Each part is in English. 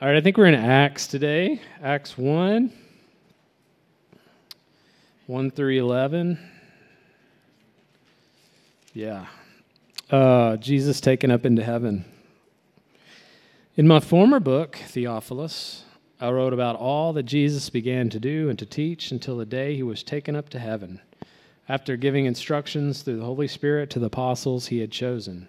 All right, I think we're in Acts today. Acts 1, 1 through 11. Yeah. Uh, Jesus taken up into heaven. In my former book, Theophilus, I wrote about all that Jesus began to do and to teach until the day he was taken up to heaven, after giving instructions through the Holy Spirit to the apostles he had chosen.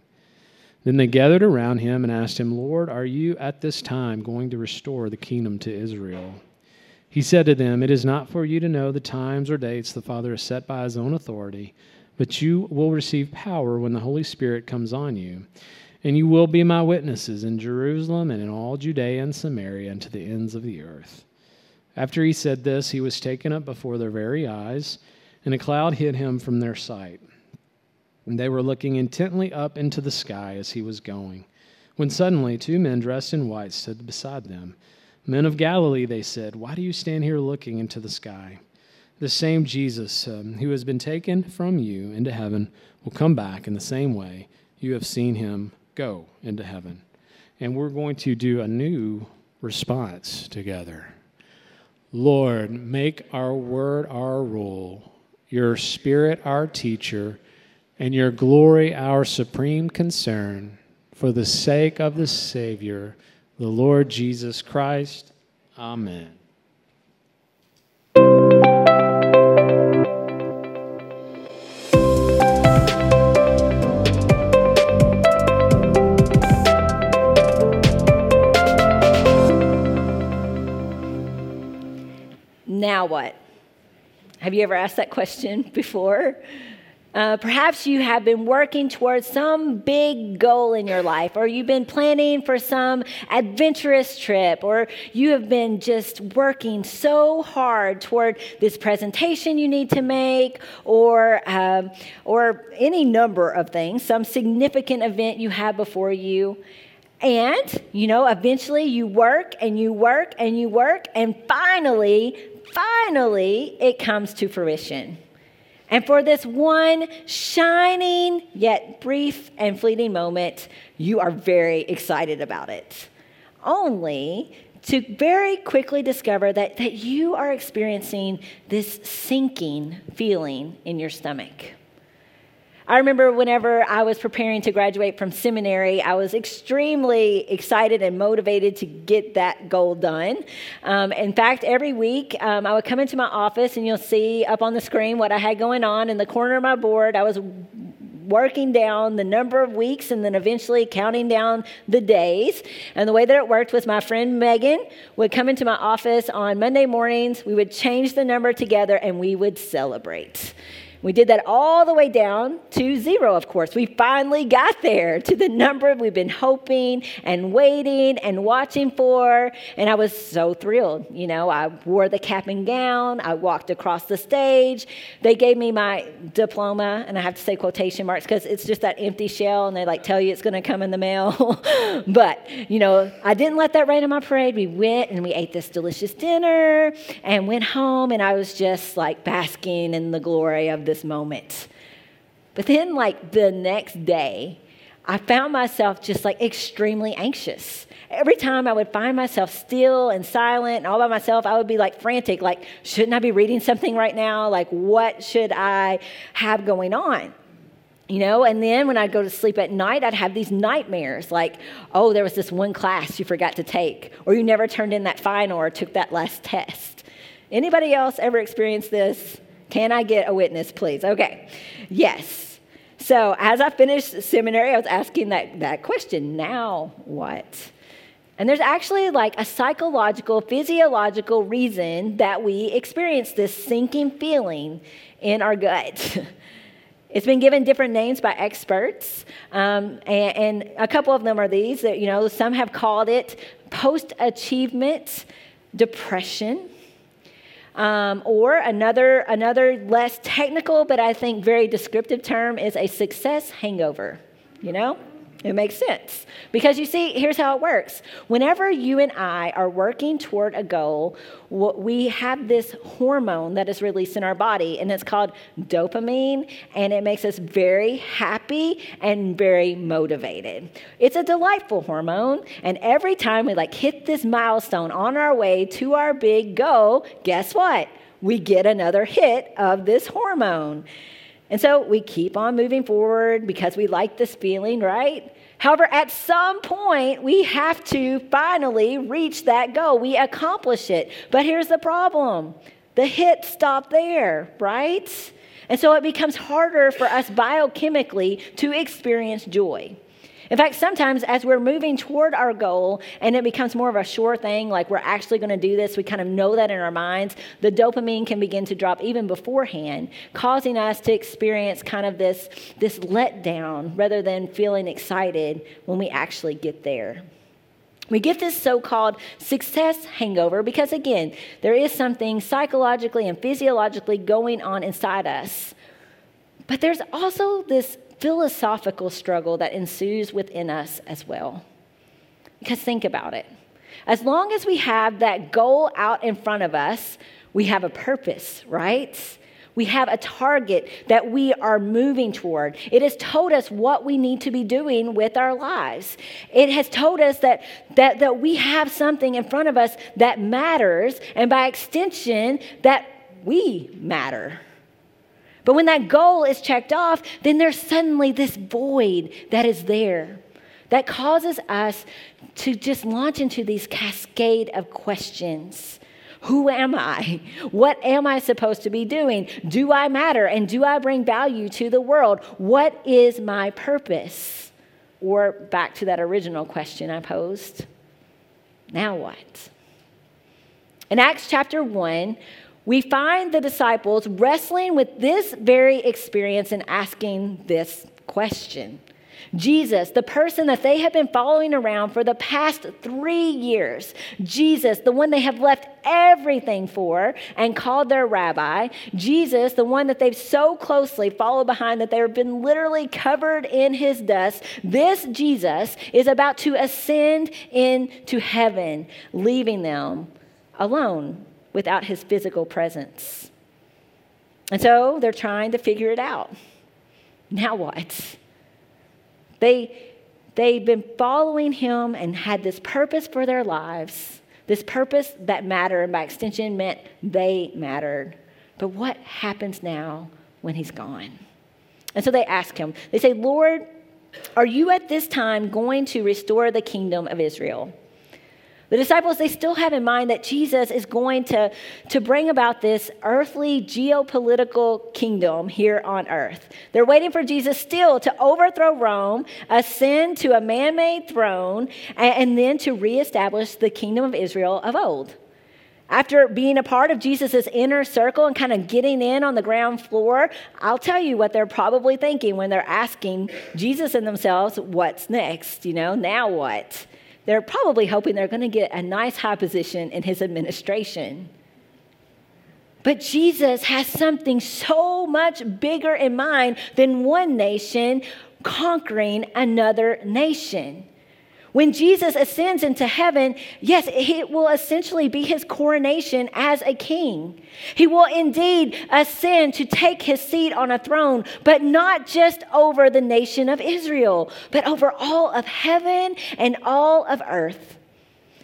Then they gathered around him and asked him, Lord, are you at this time going to restore the kingdom to Israel? He said to them, It is not for you to know the times or dates the Father has set by his own authority, but you will receive power when the Holy Spirit comes on you. And you will be my witnesses in Jerusalem and in all Judea and Samaria and to the ends of the earth. After he said this, he was taken up before their very eyes, and a cloud hid him from their sight. And they were looking intently up into the sky as he was going. When suddenly two men dressed in white stood beside them. Men of Galilee, they said, why do you stand here looking into the sky? The same Jesus um, who has been taken from you into heaven will come back in the same way you have seen him go into heaven. And we're going to do a new response together. Lord, make our word our rule, your spirit our teacher and your glory our supreme concern for the sake of the Savior, the Lord Jesus Christ. Amen. Now what? Have you ever asked that question before? Uh, perhaps you have been working towards some big goal in your life, or you've been planning for some adventurous trip, or you have been just working so hard toward this presentation you need to make, or, um, or any number of things, some significant event you have before you. And, you know, eventually you work and you work and you work, and finally, finally, it comes to fruition. And for this one shining yet brief and fleeting moment, you are very excited about it. Only to very quickly discover that, that you are experiencing this sinking feeling in your stomach. I remember whenever I was preparing to graduate from seminary, I was extremely excited and motivated to get that goal done. Um, in fact, every week um, I would come into my office and you'll see up on the screen what I had going on. In the corner of my board, I was working down the number of weeks and then eventually counting down the days. And the way that it worked was my friend Megan would come into my office on Monday mornings. We would change the number together and we would celebrate. We did that all the way down to zero, of course. We finally got there to the number we've been hoping and waiting and watching for. And I was so thrilled. You know, I wore the cap and gown, I walked across the stage. They gave me my diploma, and I have to say quotation marks because it's just that empty shell, and they like tell you it's going to come in the mail. but, you know, I didn't let that rain on my parade. We went and we ate this delicious dinner and went home, and I was just like basking in the glory of the this moment. But then, like the next day, I found myself just like extremely anxious. Every time I would find myself still and silent and all by myself, I would be like frantic, like, shouldn't I be reading something right now? Like, what should I have going on? You know, and then when I'd go to sleep at night, I'd have these nightmares like, oh, there was this one class you forgot to take, or you never turned in that final or took that last test. Anybody else ever experienced this? Can I get a witness, please? Okay. Yes. So as I finished seminary, I was asking that, that question now what? And there's actually like a psychological, physiological reason that we experience this sinking feeling in our gut. It's been given different names by experts, um, and, and, a couple of them are these. That you know, some have called it post-achievement depression, um, or another, another less technical, but I think very descriptive term is a success hangover. You know? It makes sense. Because you see, here's how it works. Whenever you and I are working toward a goal, we have this hormone that is released in our body, and it's called dopamine, and it makes us very happy and very motivated. It's a delightful hormone, and every time we like hit this milestone on our way to our big goal, guess what? We get another hit of this hormone. And so we keep on moving forward because we like this feeling, right? However, at some point, we have to finally reach that goal. We accomplish it. But here's the problem the hit stop there, right? And so it becomes harder for us biochemically to experience joy. In fact, sometimes as we're moving toward our goal and it becomes more of a sure thing, like we're actually going to do this, we kind of know that in our minds, the dopamine can begin to drop even beforehand, causing us to experience kind of this, this letdown rather than feeling excited when we actually get there. We get this so called success hangover because, again, there is something psychologically and physiologically going on inside us. But there's also this philosophical struggle that ensues within us as well. Because think about it. As long as we have that goal out in front of us, we have a purpose, right? We have a target that we are moving toward. It has told us what we need to be doing with our lives. It has told us that, that, that we have something in front of us that matters, and by extension, that we matter. But when that goal is checked off, then there's suddenly this void that is there that causes us to just launch into these cascade of questions. Who am I? What am I supposed to be doing? Do I matter? And do I bring value to the world? What is my purpose? Or back to that original question I posed now what? In Acts chapter 1, we find the disciples wrestling with this very experience and asking this question. Jesus, the person that they have been following around for the past three years, Jesus, the one they have left everything for and called their rabbi, Jesus, the one that they've so closely followed behind that they've been literally covered in his dust, this Jesus is about to ascend into heaven, leaving them alone without his physical presence. And so they're trying to figure it out. Now what? They, they've been following him and had this purpose for their lives, this purpose that mattered, and by extension meant they mattered. But what happens now when he's gone? And so they ask him, they say, Lord, are you at this time going to restore the kingdom of Israel? The disciples, they still have in mind that Jesus is going to, to bring about this earthly geopolitical kingdom here on earth. They're waiting for Jesus still to overthrow Rome, ascend to a man made throne, and, and then to reestablish the kingdom of Israel of old. After being a part of Jesus' inner circle and kind of getting in on the ground floor, I'll tell you what they're probably thinking when they're asking Jesus and themselves, what's next? You know, now what? They're probably hoping they're going to get a nice high position in his administration. But Jesus has something so much bigger in mind than one nation conquering another nation. When Jesus ascends into heaven, yes, it will essentially be his coronation as a king. He will indeed ascend to take his seat on a throne, but not just over the nation of Israel, but over all of heaven and all of earth.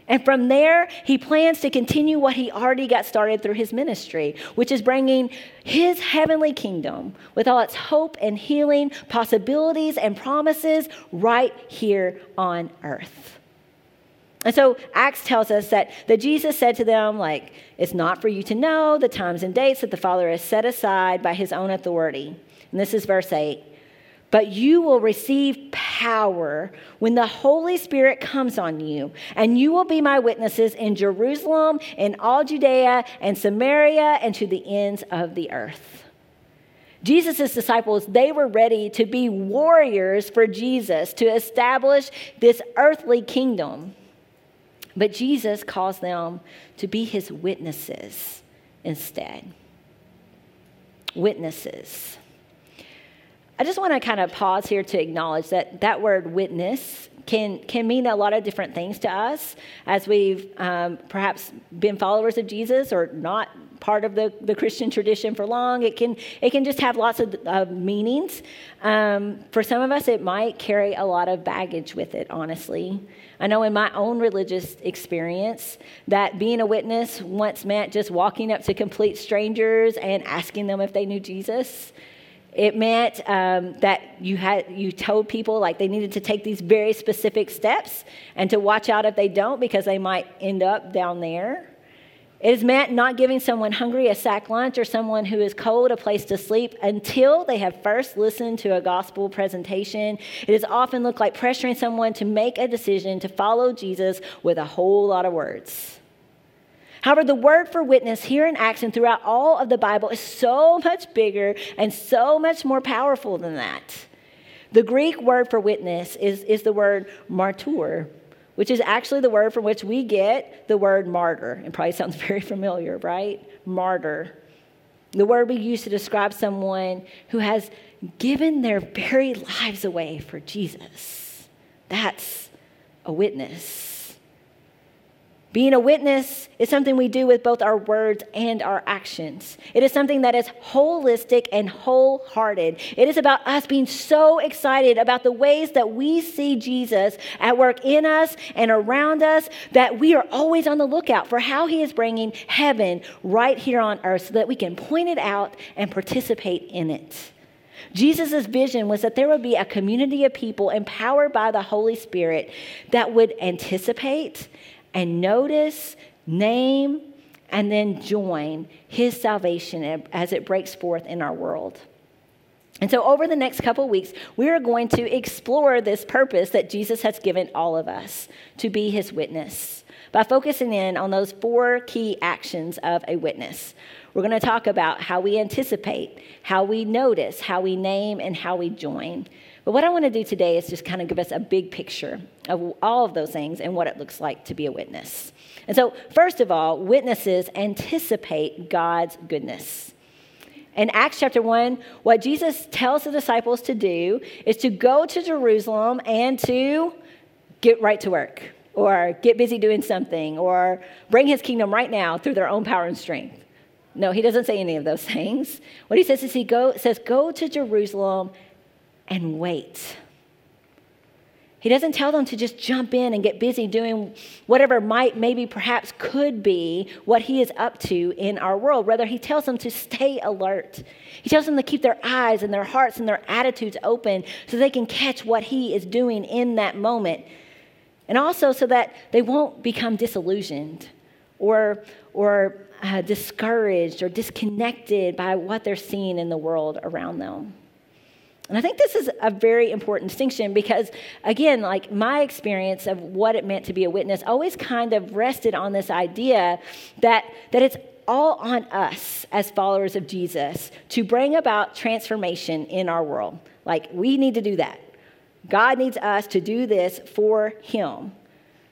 And from there, he plans to continue what he already got started through his ministry, which is bringing his heavenly kingdom with all its hope and healing, possibilities and promises right here on earth. And so Acts tells us that, that Jesus said to them, like, it's not for you to know the times and dates that the Father has set aside by his own authority. And this is verse 8. But you will receive power when the Holy Spirit comes on you, and you will be my witnesses in Jerusalem, in all Judea and Samaria, and to the ends of the earth. Jesus' disciples, they were ready to be warriors for Jesus to establish this earthly kingdom. But Jesus calls them to be his witnesses instead. Witnesses. I just want to kind of pause here to acknowledge that that word witness can, can mean a lot of different things to us as we've um, perhaps been followers of Jesus or not part of the, the Christian tradition for long. It can, it can just have lots of uh, meanings. Um, for some of us, it might carry a lot of baggage with it, honestly. I know in my own religious experience that being a witness once meant just walking up to complete strangers and asking them if they knew Jesus. It meant um, that you had you told people like they needed to take these very specific steps and to watch out if they don't because they might end up down there. It has meant not giving someone hungry a sack lunch or someone who is cold a place to sleep until they have first listened to a gospel presentation. It has often looked like pressuring someone to make a decision to follow Jesus with a whole lot of words. However, the word for witness here in Acts and throughout all of the Bible is so much bigger and so much more powerful than that. The Greek word for witness is, is the word martyr, which is actually the word from which we get the word martyr. It probably sounds very familiar, right? Martyr. The word we use to describe someone who has given their very lives away for Jesus. That's a witness. Being a witness is something we do with both our words and our actions. It is something that is holistic and wholehearted. It is about us being so excited about the ways that we see Jesus at work in us and around us that we are always on the lookout for how he is bringing heaven right here on earth so that we can point it out and participate in it. Jesus' vision was that there would be a community of people empowered by the Holy Spirit that would anticipate and notice, name, and then join his salvation as it breaks forth in our world. And so, over the next couple weeks, we are going to explore this purpose that Jesus has given all of us to be his witness by focusing in on those four key actions of a witness. We're going to talk about how we anticipate, how we notice, how we name, and how we join. But what I want to do today is just kind of give us a big picture of all of those things and what it looks like to be a witness. And so, first of all, witnesses anticipate God's goodness. In Acts chapter 1, what Jesus tells the disciples to do is to go to Jerusalem and to get right to work, or get busy doing something, or bring his kingdom right now through their own power and strength. No, he doesn't say any of those things. What he says is he go, says, Go to Jerusalem and wait. He doesn't tell them to just jump in and get busy doing whatever might, maybe, perhaps could be what he is up to in our world. Rather, he tells them to stay alert. He tells them to keep their eyes and their hearts and their attitudes open so they can catch what he is doing in that moment. And also so that they won't become disillusioned or, or uh, discouraged or disconnected by what they're seeing in the world around them. And I think this is a very important distinction because, again, like my experience of what it meant to be a witness always kind of rested on this idea that, that it's all on us as followers of Jesus to bring about transformation in our world. Like, we need to do that. God needs us to do this for Him.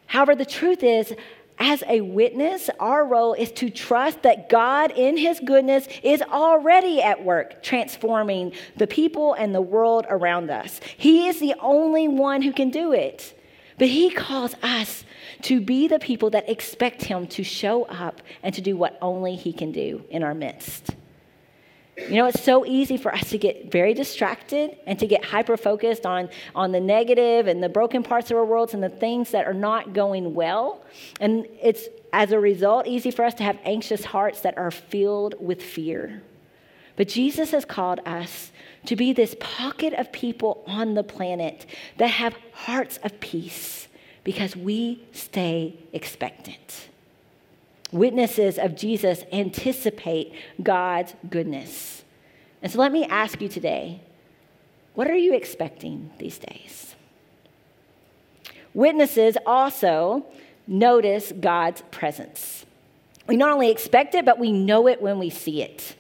However, the truth is, as a witness, our role is to trust that God, in His goodness, is already at work transforming the people and the world around us. He is the only one who can do it. But He calls us to be the people that expect Him to show up and to do what only He can do in our midst. You know, it's so easy for us to get very distracted and to get hyper focused on, on the negative and the broken parts of our worlds and the things that are not going well. And it's, as a result, easy for us to have anxious hearts that are filled with fear. But Jesus has called us to be this pocket of people on the planet that have hearts of peace because we stay expectant. Witnesses of Jesus anticipate God's goodness. And so let me ask you today what are you expecting these days? Witnesses also notice God's presence. We not only expect it, but we know it when we see it.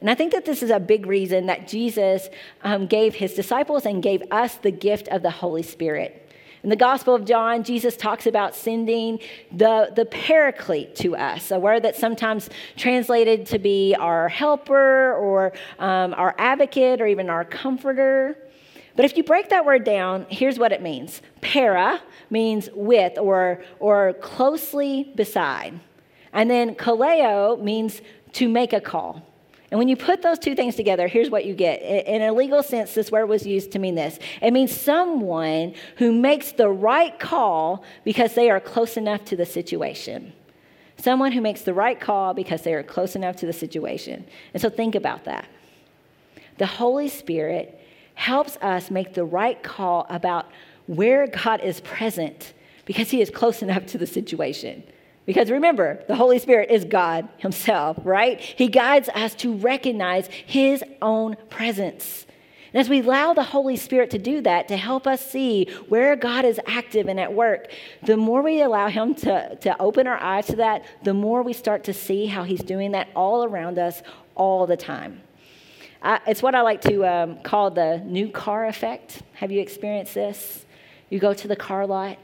And I think that this is a big reason that Jesus um, gave his disciples and gave us the gift of the Holy Spirit. In the Gospel of John, Jesus talks about sending the, the paraclete to us, a word that's sometimes translated to be our helper or um, our advocate or even our comforter. But if you break that word down, here's what it means para means with or, or closely beside. And then kaleo means to make a call. And when you put those two things together, here's what you get. In a legal sense, this word was used to mean this it means someone who makes the right call because they are close enough to the situation. Someone who makes the right call because they are close enough to the situation. And so think about that. The Holy Spirit helps us make the right call about where God is present because he is close enough to the situation. Because remember, the Holy Spirit is God Himself, right? He guides us to recognize His own presence. And as we allow the Holy Spirit to do that, to help us see where God is active and at work, the more we allow Him to, to open our eyes to that, the more we start to see how He's doing that all around us all the time. I, it's what I like to um, call the new car effect. Have you experienced this? You go to the car lot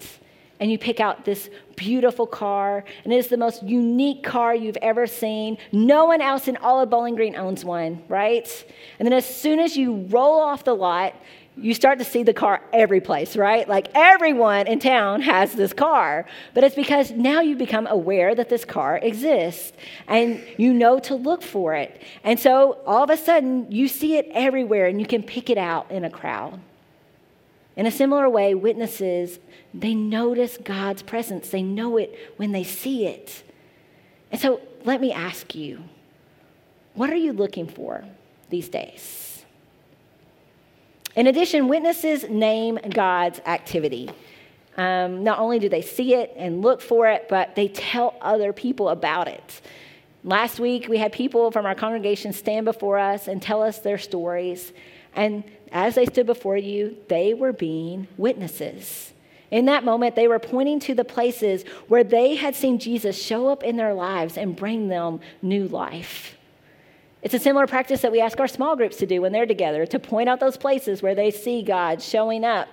and you pick out this beautiful car, and it is the most unique car you've ever seen. No one else in all of Bowling Green owns one, right? And then as soon as you roll off the lot, you start to see the car every place, right? Like everyone in town has this car. But it's because now you become aware that this car exists and you know to look for it. And so all of a sudden, you see it everywhere and you can pick it out in a crowd. In a similar way, witnesses, they notice God's presence. They know it when they see it. And so let me ask you, what are you looking for these days? In addition, witnesses name God's activity. Um, not only do they see it and look for it, but they tell other people about it. Last week, we had people from our congregation stand before us and tell us their stories. And as they stood before you, they were being witnesses. In that moment, they were pointing to the places where they had seen Jesus show up in their lives and bring them new life. It's a similar practice that we ask our small groups to do when they're together, to point out those places where they see God showing up.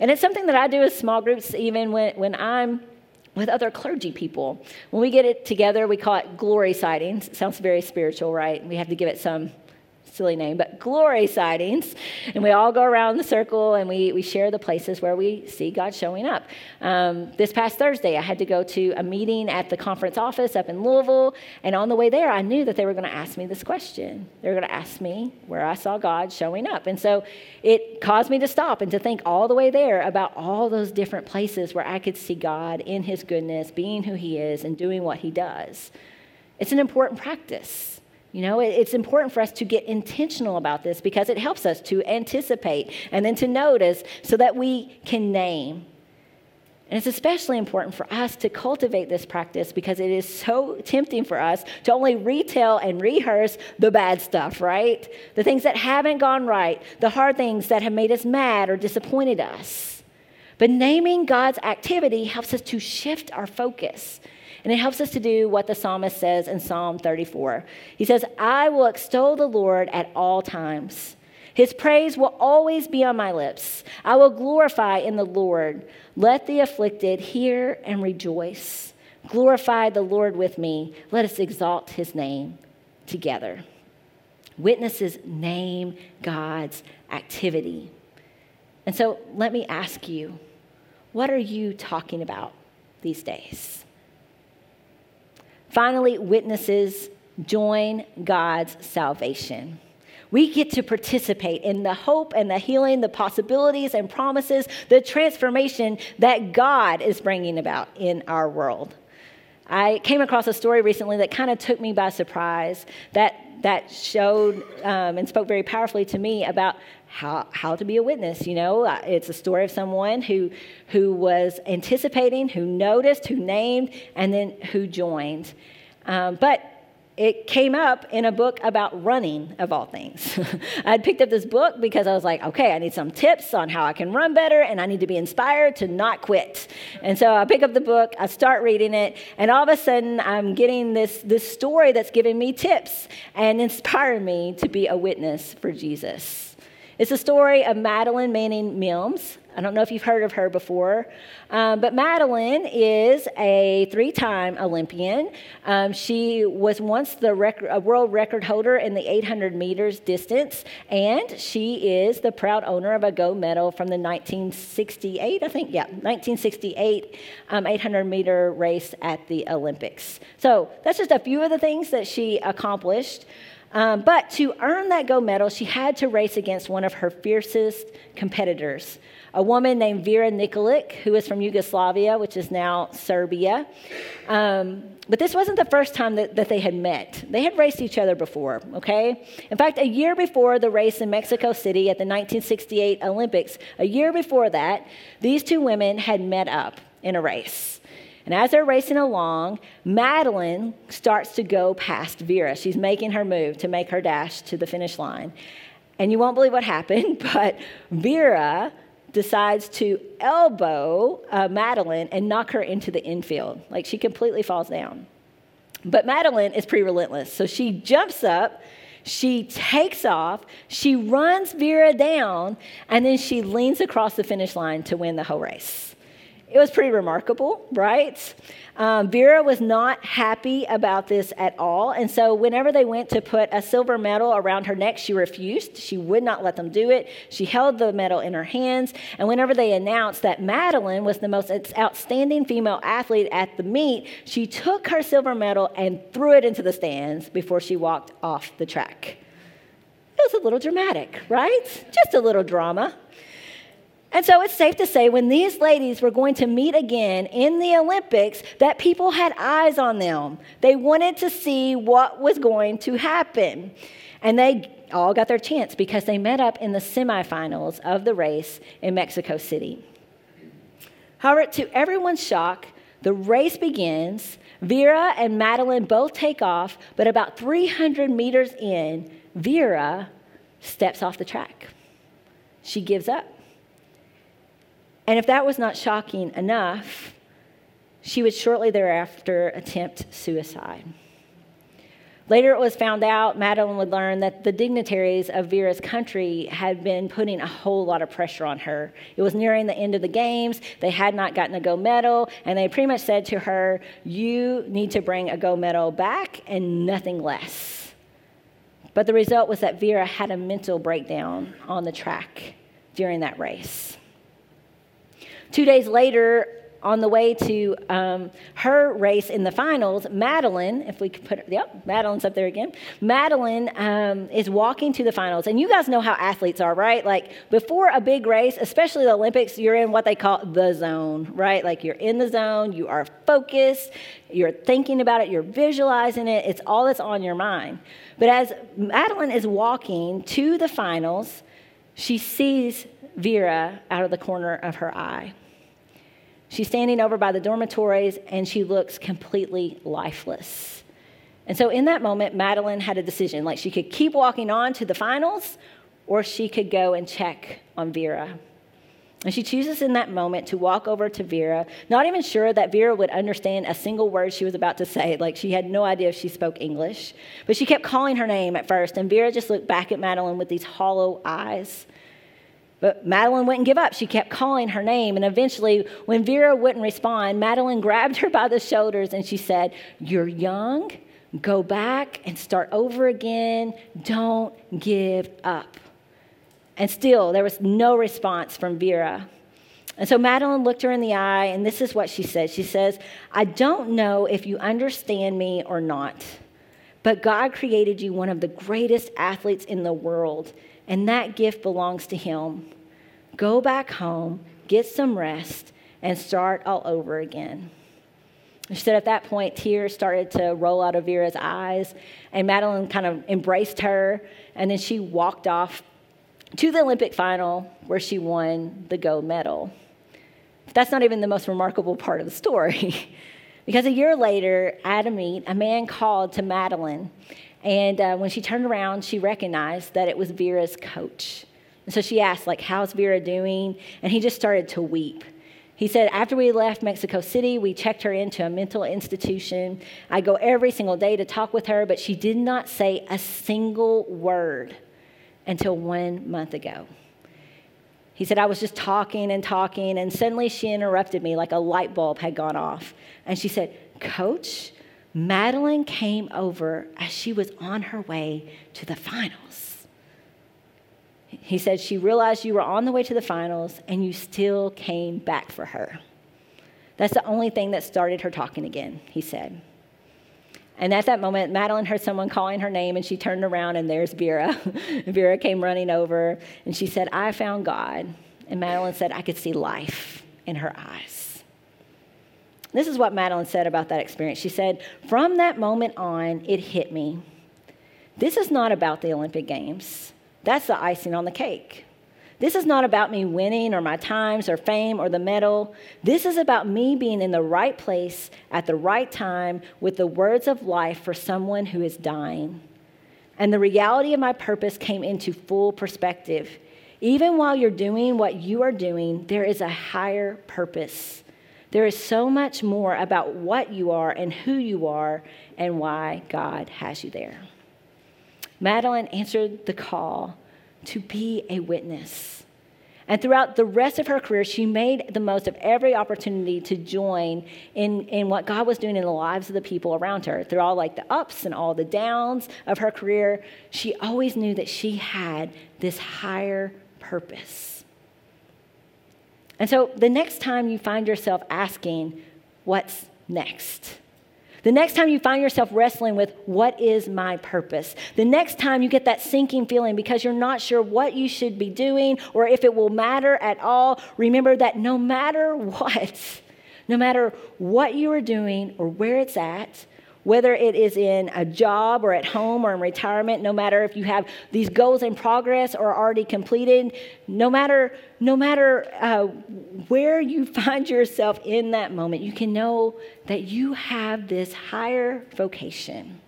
And it's something that I do with small groups even when, when I'm with other clergy people. When we get it together, we call it glory sightings. Sounds very spiritual, right? We have to give it some silly name, but glory sightings. And we all go around the circle and we, we share the places where we see God showing up. Um, this past Thursday, I had to go to a meeting at the conference office up in Louisville. And on the way there, I knew that they were going to ask me this question. They were going to ask me where I saw God showing up. And so it caused me to stop and to think all the way there about all those different places where I could see God in His goodness, being who He is, and doing what He does. It's an important practice. You know, it's important for us to get intentional about this because it helps us to anticipate and then to notice so that we can name. And it's especially important for us to cultivate this practice because it is so tempting for us to only retell and rehearse the bad stuff, right? The things that haven't gone right, the hard things that have made us mad or disappointed us. But naming God's activity helps us to shift our focus and it helps us to do what the psalmist says in Psalm 34. He says, I will extol the Lord at all times. His praise will always be on my lips. I will glorify in the Lord. Let the afflicted hear and rejoice. Glorify the Lord with me. Let us exalt his name together. Witnesses name God's activity. And so let me ask you, what are you talking about these days? Finally, witnesses join God's salvation. We get to participate in the hope and the healing, the possibilities and promises, the transformation that God is bringing about in our world. I came across a story recently that kind of took me by surprise that, that showed um, and spoke very powerfully to me about how, how to be a witness. You know, uh, it's a story of someone who, who was anticipating, who noticed, who named, and then who joined. Um, but it came up in a book about running, of all things. I'd picked up this book because I was like, okay, I need some tips on how I can run better, and I need to be inspired to not quit. And so I pick up the book, I start reading it, and all of a sudden I'm getting this, this story that's giving me tips and inspiring me to be a witness for Jesus. It's a story of Madeline Manning Mills. I don't know if you've heard of her before, um, but Madeline is a three time Olympian. Um, she was once the rec- world record holder in the 800 meters distance, and she is the proud owner of a gold medal from the 1968, I think, yeah, 1968 um, 800 meter race at the Olympics. So that's just a few of the things that she accomplished. Um, but to earn that gold medal, she had to race against one of her fiercest competitors, a woman named Vera Nikolic, who is from Yugoslavia, which is now Serbia. Um, but this wasn't the first time that, that they had met. They had raced each other before, okay? In fact, a year before the race in Mexico City at the 1968 Olympics, a year before that, these two women had met up in a race. And as they're racing along, Madeline starts to go past Vera. She's making her move to make her dash to the finish line. And you won't believe what happened, but Vera decides to elbow uh, Madeline and knock her into the infield. Like she completely falls down. But Madeline is pretty relentless. So she jumps up, she takes off, she runs Vera down, and then she leans across the finish line to win the whole race. It was pretty remarkable, right? Um, Vera was not happy about this at all. And so, whenever they went to put a silver medal around her neck, she refused. She would not let them do it. She held the medal in her hands. And whenever they announced that Madeline was the most outstanding female athlete at the meet, she took her silver medal and threw it into the stands before she walked off the track. It was a little dramatic, right? Just a little drama. And so it's safe to say when these ladies were going to meet again in the Olympics, that people had eyes on them. They wanted to see what was going to happen. And they all got their chance because they met up in the semifinals of the race in Mexico City. However, to everyone's shock, the race begins. Vera and Madeline both take off, but about 300 meters in, Vera steps off the track. She gives up. And if that was not shocking enough, she would shortly thereafter attempt suicide. Later, it was found out, Madeline would learn that the dignitaries of Vera's country had been putting a whole lot of pressure on her. It was nearing the end of the games. They had not gotten a gold medal, and they pretty much said to her, You need to bring a gold medal back and nothing less. But the result was that Vera had a mental breakdown on the track during that race. Two days later, on the way to um, her race in the finals, Madeline, if we could put, yep, Madeline's up there again. Madeline um, is walking to the finals. And you guys know how athletes are, right? Like before a big race, especially the Olympics, you're in what they call the zone, right? Like you're in the zone, you are focused, you're thinking about it, you're visualizing it, it's all that's on your mind. But as Madeline is walking to the finals, she sees Vera out of the corner of her eye. She's standing over by the dormitories and she looks completely lifeless. And so, in that moment, Madeline had a decision like she could keep walking on to the finals or she could go and check on Vera. And she chooses in that moment to walk over to Vera, not even sure that Vera would understand a single word she was about to say. Like she had no idea if she spoke English. But she kept calling her name at first, and Vera just looked back at Madeline with these hollow eyes. But Madeline wouldn't give up. She kept calling her name. And eventually, when Vera wouldn't respond, Madeline grabbed her by the shoulders and she said, You're young. Go back and start over again. Don't give up. And still, there was no response from Vera. And so Madeline looked her in the eye, and this is what she said. She says, I don't know if you understand me or not, but God created you one of the greatest athletes in the world and that gift belongs to Him. Go back home, get some rest, and start all over again. She said at that point, tears started to roll out of Vera's eyes, and Madeline kind of embraced her, and then she walked off to the Olympic final where she won the gold medal. That's not even the most remarkable part of the story. because a year later, at a meet, a man called to Madeline and uh, when she turned around, she recognized that it was Vera's coach. And so she asked, like, how's Vera doing? And he just started to weep. He said, after we left Mexico City, we checked her into a mental institution. I go every single day to talk with her, but she did not say a single word until one month ago. He said, I was just talking and talking, and suddenly she interrupted me like a light bulb had gone off. And she said, Coach, Madeline came over as she was on her way to the finals. He said, She realized you were on the way to the finals, and you still came back for her. That's the only thing that started her talking again, he said. And at that moment, Madeline heard someone calling her name, and she turned around, and there's Vera. Vera came running over, and she said, I found God. And Madeline said, I could see life in her eyes. This is what Madeline said about that experience. She said, From that moment on, it hit me. This is not about the Olympic Games, that's the icing on the cake. This is not about me winning or my times or fame or the medal. This is about me being in the right place at the right time with the words of life for someone who is dying. And the reality of my purpose came into full perspective. Even while you're doing what you are doing, there is a higher purpose. There is so much more about what you are and who you are and why God has you there. Madeline answered the call to be a witness. And throughout the rest of her career, she made the most of every opportunity to join in, in what God was doing in the lives of the people around her. Through all like the ups and all the downs of her career, she always knew that she had this higher purpose. And so the next time you find yourself asking, What's next? The next time you find yourself wrestling with what is my purpose, the next time you get that sinking feeling because you're not sure what you should be doing or if it will matter at all, remember that no matter what, no matter what you are doing or where it's at, whether it is in a job or at home or in retirement, no matter if you have these goals in progress or already completed, no matter, no matter uh, where you find yourself in that moment, you can know that you have this higher vocation.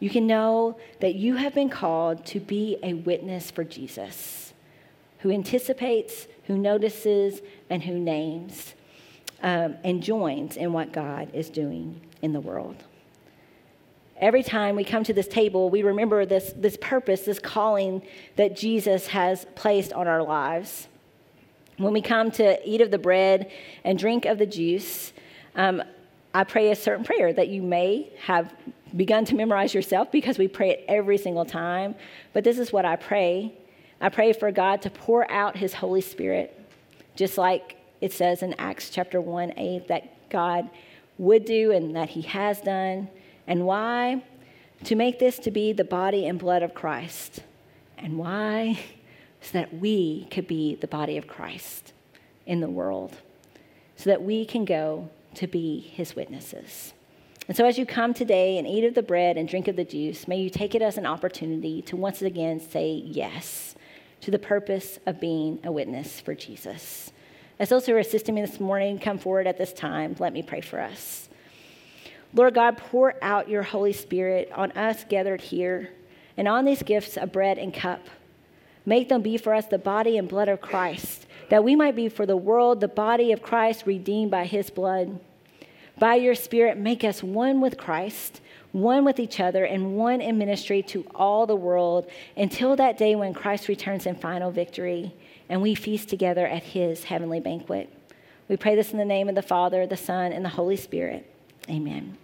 You can know that you have been called to be a witness for Jesus, who anticipates, who notices, and who names, um, and joins in what God is doing in the world. Every time we come to this table, we remember this, this purpose, this calling that Jesus has placed on our lives. When we come to eat of the bread and drink of the juice, um, I pray a certain prayer that you may have begun to memorize yourself because we pray it every single time. But this is what I pray I pray for God to pour out His Holy Spirit, just like it says in Acts chapter 1 8 that God would do and that He has done. And why? To make this to be the body and blood of Christ. And why? So that we could be the body of Christ in the world, so that we can go to be his witnesses. And so, as you come today and eat of the bread and drink of the juice, may you take it as an opportunity to once again say yes to the purpose of being a witness for Jesus. As those who are assisting me this morning come forward at this time, let me pray for us. Lord God, pour out your Holy Spirit on us gathered here and on these gifts of bread and cup. Make them be for us the body and blood of Christ, that we might be for the world the body of Christ redeemed by his blood. By your Spirit, make us one with Christ, one with each other, and one in ministry to all the world until that day when Christ returns in final victory and we feast together at his heavenly banquet. We pray this in the name of the Father, the Son, and the Holy Spirit. Amen.